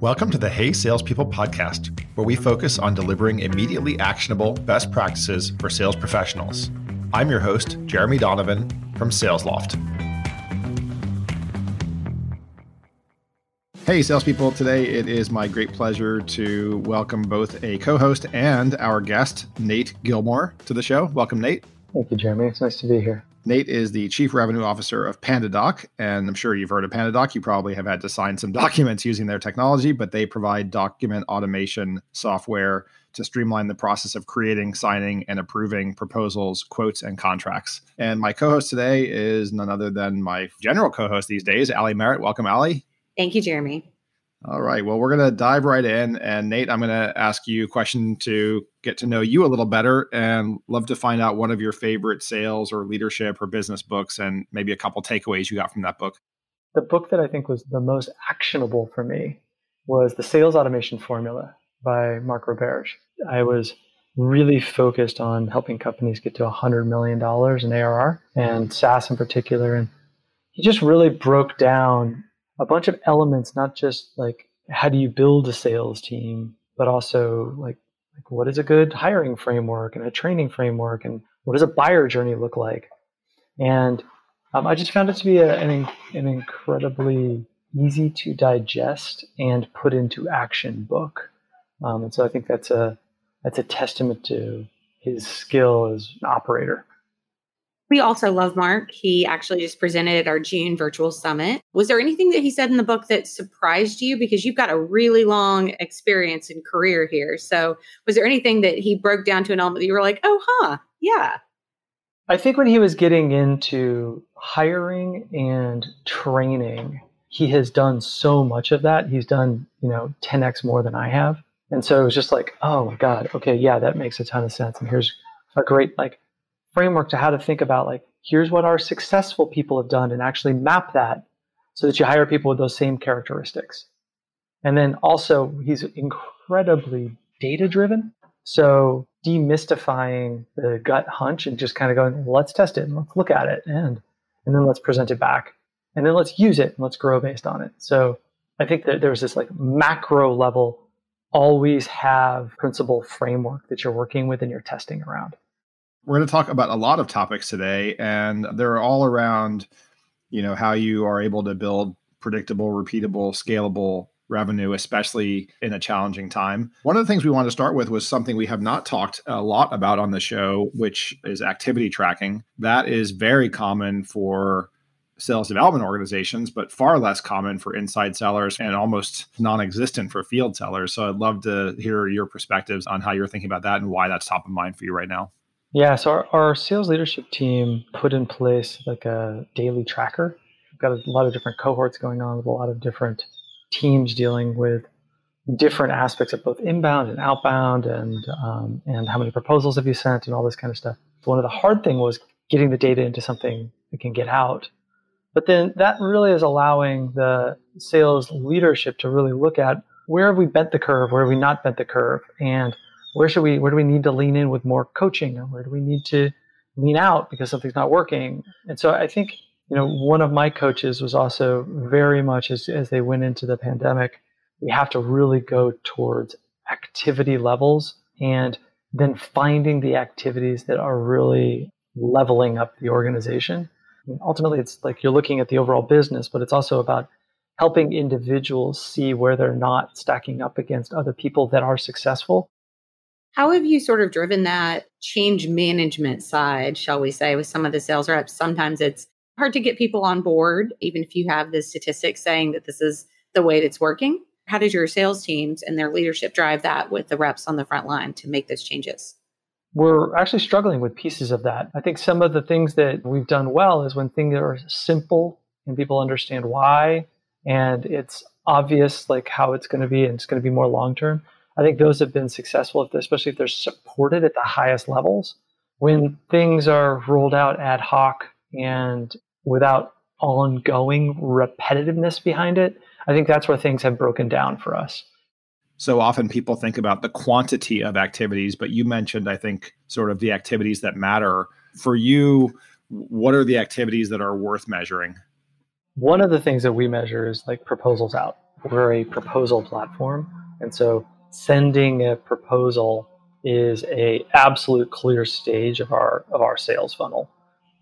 Welcome to the Hey Salespeople podcast, where we focus on delivering immediately actionable best practices for sales professionals. I'm your host, Jeremy Donovan from SalesLoft. Hey, salespeople. Today it is my great pleasure to welcome both a co host and our guest, Nate Gilmore, to the show. Welcome, Nate. Thank you, Jeremy. It's nice to be here. Nate is the Chief Revenue Officer of PandaDoc, and I'm sure you've heard of PandaDoc. You probably have had to sign some documents using their technology, but they provide document automation software to streamline the process of creating, signing, and approving proposals, quotes, and contracts. And my co host today is none other than my general co host these days, Ali Merritt. Welcome, Ali. Thank you, Jeremy. All right. Well, we're going to dive right in. And Nate, I'm going to ask you a question to get to know you a little better and love to find out one of your favorite sales or leadership or business books and maybe a couple takeaways you got from that book. The book that I think was the most actionable for me was The Sales Automation Formula by Mark Roberge. I was really focused on helping companies get to $100 million in ARR and SaaS in particular. And he just really broke down a bunch of elements, not just like how do you build a sales team, but also like, like what is a good hiring framework and a training framework and what does a buyer journey look like? And um, I just found it to be a, an, an incredibly easy to digest and put into action book. Um, and so I think that's a that's a testament to his skill as an operator. We also love Mark. He actually just presented at our June virtual summit. Was there anything that he said in the book that surprised you? Because you've got a really long experience and career here. So, was there anything that he broke down to an element that you were like, oh, huh, yeah? I think when he was getting into hiring and training, he has done so much of that. He's done, you know, 10x more than I have. And so it was just like, oh my God, okay, yeah, that makes a ton of sense. And here's a great, like, framework to how to think about like here's what our successful people have done and actually map that so that you hire people with those same characteristics. And then also he's incredibly data driven so demystifying the gut hunch and just kind of going let's test it and let's look at it and and then let's present it back and then let's use it and let's grow based on it. So i think that there's this like macro level always have principle framework that you're working with and you're testing around we're going to talk about a lot of topics today, and they're all around, you know, how you are able to build predictable, repeatable, scalable revenue, especially in a challenging time. One of the things we wanted to start with was something we have not talked a lot about on the show, which is activity tracking. That is very common for sales development organizations, but far less common for inside sellers and almost non existent for field sellers. So I'd love to hear your perspectives on how you're thinking about that and why that's top of mind for you right now. Yeah, so our, our sales leadership team put in place like a daily tracker. We've got a lot of different cohorts going on with a lot of different teams dealing with different aspects of both inbound and outbound and um, and how many proposals have you sent and all this kind of stuff. One of the hard thing was getting the data into something that can get out. But then that really is allowing the sales leadership to really look at where have we bent the curve, where have we not bent the curve, and where should we where do we need to lean in with more coaching? Or where do we need to lean out because something's not working? And so i think you know one of my coaches was also very much as, as they went into the pandemic we have to really go towards activity levels and then finding the activities that are really leveling up the organization. I mean, ultimately it's like you're looking at the overall business but it's also about helping individuals see where they're not stacking up against other people that are successful how have you sort of driven that change management side, shall we say, with some of the sales reps? Sometimes it's hard to get people on board, even if you have the statistics saying that this is the way that's working. How does your sales teams and their leadership drive that with the reps on the front line to make those changes? We're actually struggling with pieces of that. I think some of the things that we've done well is when things are simple and people understand why and it's obvious like how it's going to be and it's going to be more long term I think those have been successful, especially if they're supported at the highest levels. When things are rolled out ad hoc and without ongoing repetitiveness behind it, I think that's where things have broken down for us. So often people think about the quantity of activities, but you mentioned, I think, sort of the activities that matter. For you, what are the activities that are worth measuring? One of the things that we measure is like proposals out we're a proposal platform. And so sending a proposal is a absolute clear stage of our of our sales funnel.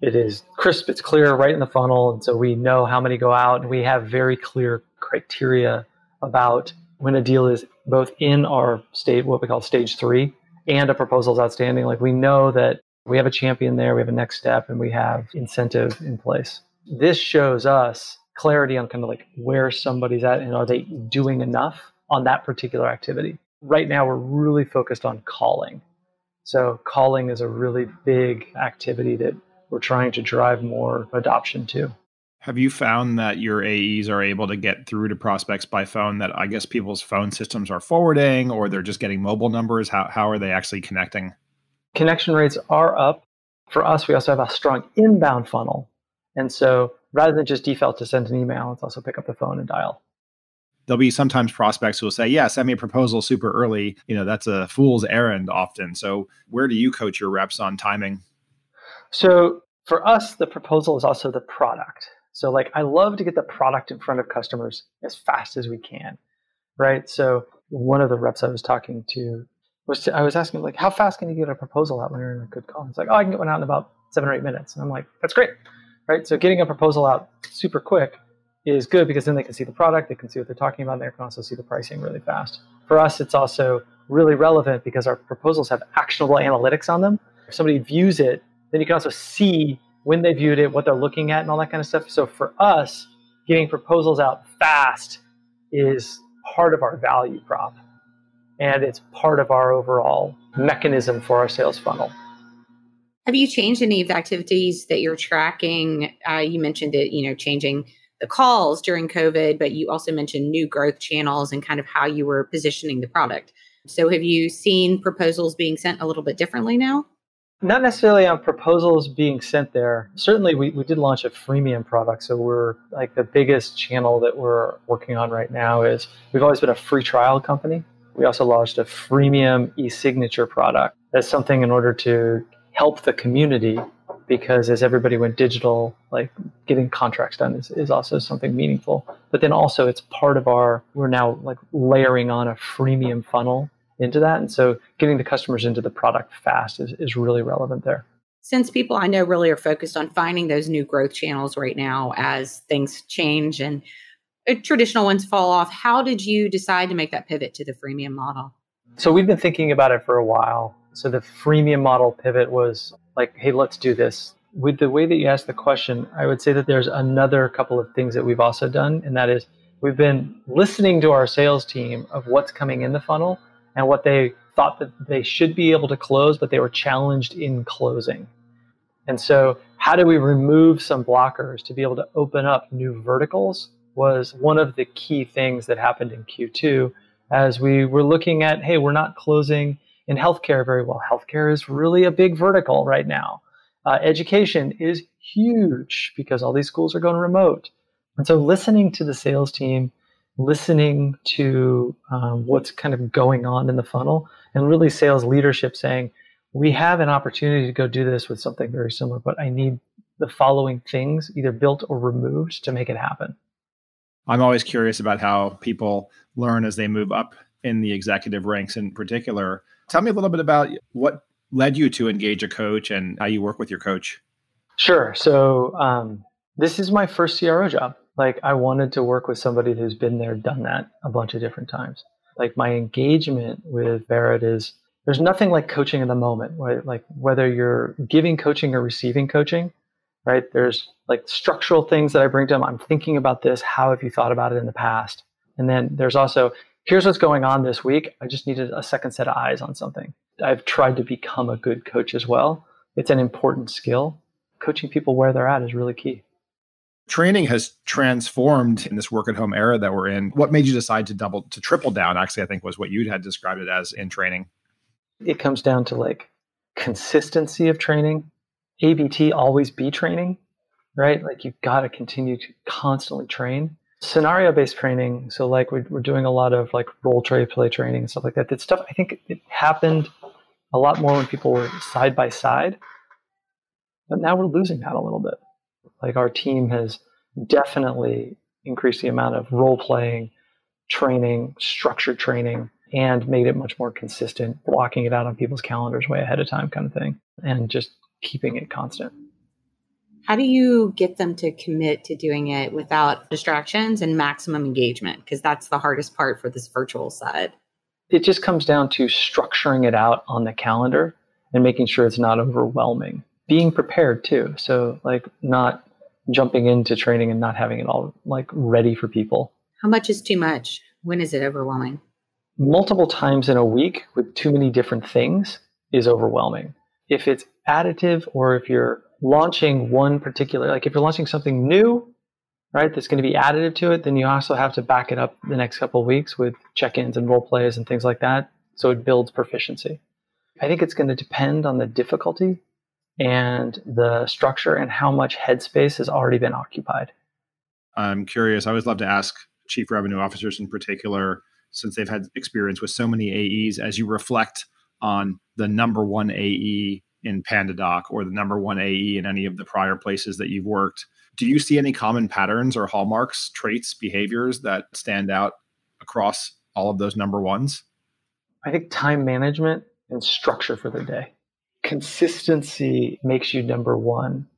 It is crisp, it's clear right in the funnel, and so we know how many go out, and we have very clear criteria about when a deal is both in our state, what we call stage three, and a proposal is outstanding. Like we know that we have a champion there, we have a next step, and we have incentive in place. This shows us clarity on kind of like where somebody's at and are they doing enough on that particular activity. Right now, we're really focused on calling. So, calling is a really big activity that we're trying to drive more adoption to. Have you found that your AEs are able to get through to prospects by phone that I guess people's phone systems are forwarding or they're just getting mobile numbers? How, how are they actually connecting? Connection rates are up. For us, we also have a strong inbound funnel. And so rather than just default to send an email, let's also pick up the phone and dial. There'll be sometimes prospects who will say, Yeah, send me a proposal super early. You know, that's a fool's errand often. So, where do you coach your reps on timing? So, for us, the proposal is also the product. So, like, I love to get the product in front of customers as fast as we can, right? So, one of the reps I was talking to was to, I was asking like, how fast can you get a proposal out when you're in a good call? It's like, oh, I can get one out in about seven or eight minutes. And I'm like, that's great, right? So getting a proposal out super quick is good because then they can see the product, they can see what they're talking about, and they can also see the pricing really fast. For us, it's also really relevant because our proposals have actionable analytics on them. If somebody views it, then you can also see when they viewed it, what they're looking at, and all that kind of stuff. So for us, getting proposals out fast is part of our value prop. And it's part of our overall mechanism for our sales funnel. Have you changed any of the activities that you're tracking? Uh, you mentioned it, you know, changing the calls during COVID, but you also mentioned new growth channels and kind of how you were positioning the product. So have you seen proposals being sent a little bit differently now? Not necessarily on proposals being sent there. Certainly, we, we did launch a freemium product. So, we're like the biggest channel that we're working on right now is we've always been a free trial company. We also launched a freemium e signature product. That's something in order to help the community because as everybody went digital, like getting contracts done is, is also something meaningful. But then also it's part of our, we're now like layering on a freemium funnel into that. And so getting the customers into the product fast is, is really relevant there. Since people I know really are focused on finding those new growth channels right now as things change and uh, traditional ones fall off, how did you decide to make that pivot to the freemium model? So we've been thinking about it for a while. So the freemium model pivot was like, hey, let's do this. With the way that you asked the question, I would say that there's another couple of things that we've also done, and that is we've been listening to our sales team of what's coming in the funnel and what they thought that they should be able to close, but they were challenged in closing. And so, how do we remove some blockers to be able to open up new verticals? Was one of the key things that happened in Q2 as we were looking at, hey, we're not closing in healthcare very well. Healthcare is really a big vertical right now. Uh, education is huge because all these schools are going remote. And so listening to the sales team, listening to um, what's kind of going on in the funnel, and really sales leadership saying, we have an opportunity to go do this with something very similar, but I need the following things either built or removed to make it happen. I'm always curious about how people learn as they move up in the executive ranks in particular. Tell me a little bit about what led you to engage a coach and how you work with your coach. Sure. So, um, this is my first CRO job. Like, I wanted to work with somebody who's been there, done that a bunch of different times. Like, my engagement with Barrett is there's nothing like coaching in the moment, right? Like, whether you're giving coaching or receiving coaching, right? There's like structural things that I bring to them. I'm thinking about this. How have you thought about it in the past? And then there's also here's what's going on this week. I just needed a second set of eyes on something. I've tried to become a good coach as well. It's an important skill. Coaching people where they're at is really key. Training has transformed in this work at home era that we're in. What made you decide to double, to triple down? Actually, I think was what you had described it as in training. It comes down to like consistency of training, ABT, always be training, right? Like you've got to continue to constantly train scenario based training so like we're, we're doing a lot of like role play play training and stuff like that that stuff i think it happened a lot more when people were side by side but now we're losing that a little bit like our team has definitely increased the amount of role playing training, structured training, and made it much more consistent, blocking it out on people's calendars way ahead of time, kind of thing, and just keeping it constant. How do you get them to commit to doing it without distractions and maximum engagement? Because that's the hardest part for this virtual side. It just comes down to structuring it out on the calendar and making sure it's not overwhelming. Being prepared too. So, like, not jumping into training and not having it all like ready for people. How much is too much? When is it overwhelming? Multiple times in a week with too many different things is overwhelming. If it's additive or if you're launching one particular, like if you're launching something new, right, that's going to be additive to it, then you also have to back it up the next couple weeks with check ins and role plays and things like that. So it builds proficiency. I think it's going to depend on the difficulty and the structure and how much headspace has already been occupied. I'm curious. I always love to ask chief revenue officers in particular, since they've had experience with so many AEs, as you reflect on the number one AE in PandaDoc or the number one AE in any of the prior places that you've worked. Do you see any common patterns or hallmarks, traits, behaviors that stand out across all of those number ones? I think time management and structure for the day. Consistency makes you number one.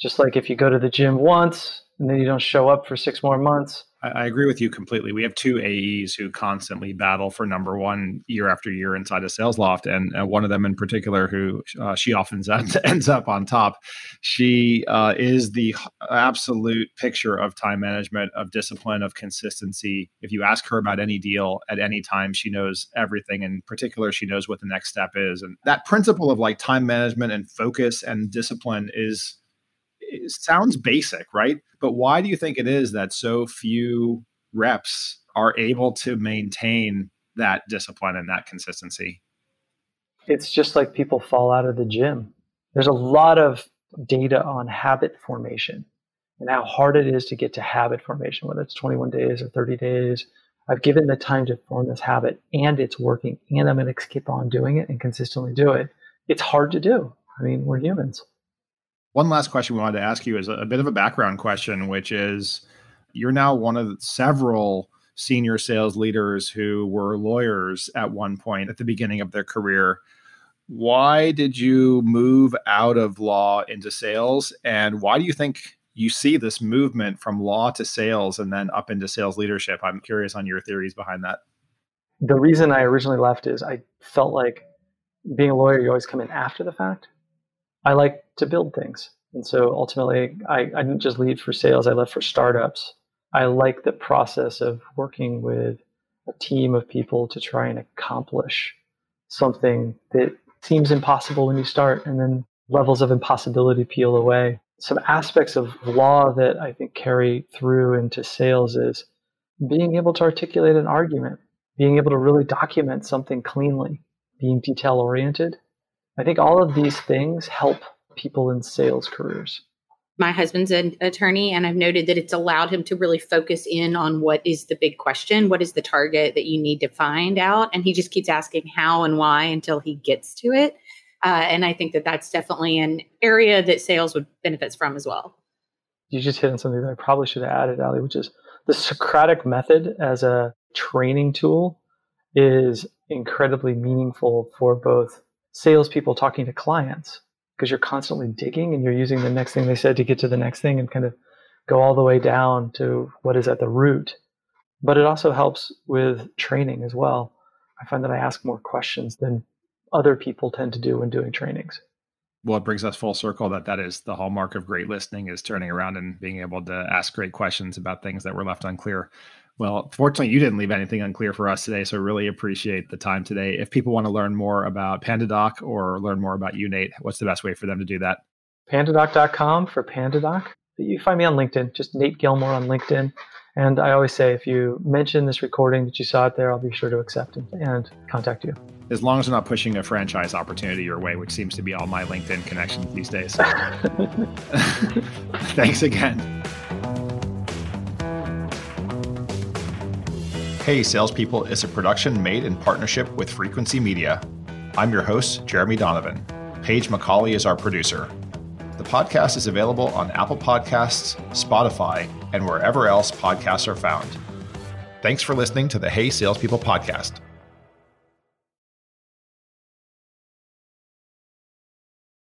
Just like if you go to the gym once and then you don't show up for six more months, I, agree with you completely. We have two AEs who constantly battle for number one year after year inside a SalesLoft, and uh, one of them in particular, who uh, she often ends, up on top. She uh, is the absolute picture of time management, of discipline, of consistency. If you ask her about any deal at any time, she knows everything. In particular, she knows what the next step is, and that principle of like time management and focus and discipline is sounds basic, right? But why do you think it is that so few reps are able to maintain that discipline and that consistency? It's just like people fall out of the gym. There's a lot of data on habit formation and how hard it is to get to habit formation, whether it's 21 days or 30 days. I've given the time to form this habit and it's working, and I'm going to keep on doing it and consistently do it. It's hard to do. I mean, we're humans. One last question we wanted to ask you is a bit of a background question, which is you're now one of several senior sales leaders who were lawyers at one point at the beginning of their career. Why did you move out of law into sales? And why do you think you see this movement from law to sales and then up into sales leadership? I'm curious on your theories behind that. The reason I originally left is I felt like being a lawyer, you always come in after the fact. I like to build things. And so ultimately, I, I didn't just lead for sales, I left for startups. I like the process of working with a team of people to try and accomplish something that seems impossible when you start, and then levels of impossibility peel away. Some aspects of law that I think carry through into sales is being able to articulate an argument, being able to really document something cleanly, being detail oriented, I think all of these things help people in sales careers. My husband's an attorney, and I've noted that it's allowed him to really focus in on what is the big question, what is the target that you need to find out, and he just keeps asking how and why until he gets to it. Uh, and I think that that's definitely an area that sales would benefits from as well. You just hit on something that I probably should have added, Ali, which is the Socratic method as a training tool is incredibly meaningful for both salespeople talking to clients because you're constantly digging and you're using the next thing they said to get to the next thing and kind of go all the way down to what is at the root. But it also helps with training as well. I find that I ask more questions than other people tend to do when doing trainings. Well, it brings us full circle that that is the hallmark of great listening is turning around and being able to ask great questions about things that were left unclear. Well, fortunately, you didn't leave anything unclear for us today. So, really appreciate the time today. If people want to learn more about PandaDoc or learn more about you, Nate, what's the best way for them to do that? PandaDoc.com for PandaDoc. You find me on LinkedIn, just Nate Gilmore on LinkedIn. And I always say if you mention this recording that you saw it there, I'll be sure to accept it and contact you. As long as I'm not pushing a franchise opportunity your way, which seems to be all my LinkedIn connections these days. Thanks again. Hey Salespeople is a production made in partnership with Frequency Media. I'm your host, Jeremy Donovan. Paige McCauley is our producer. The podcast is available on Apple Podcasts, Spotify, and wherever else podcasts are found. Thanks for listening to the Hey Salespeople podcast.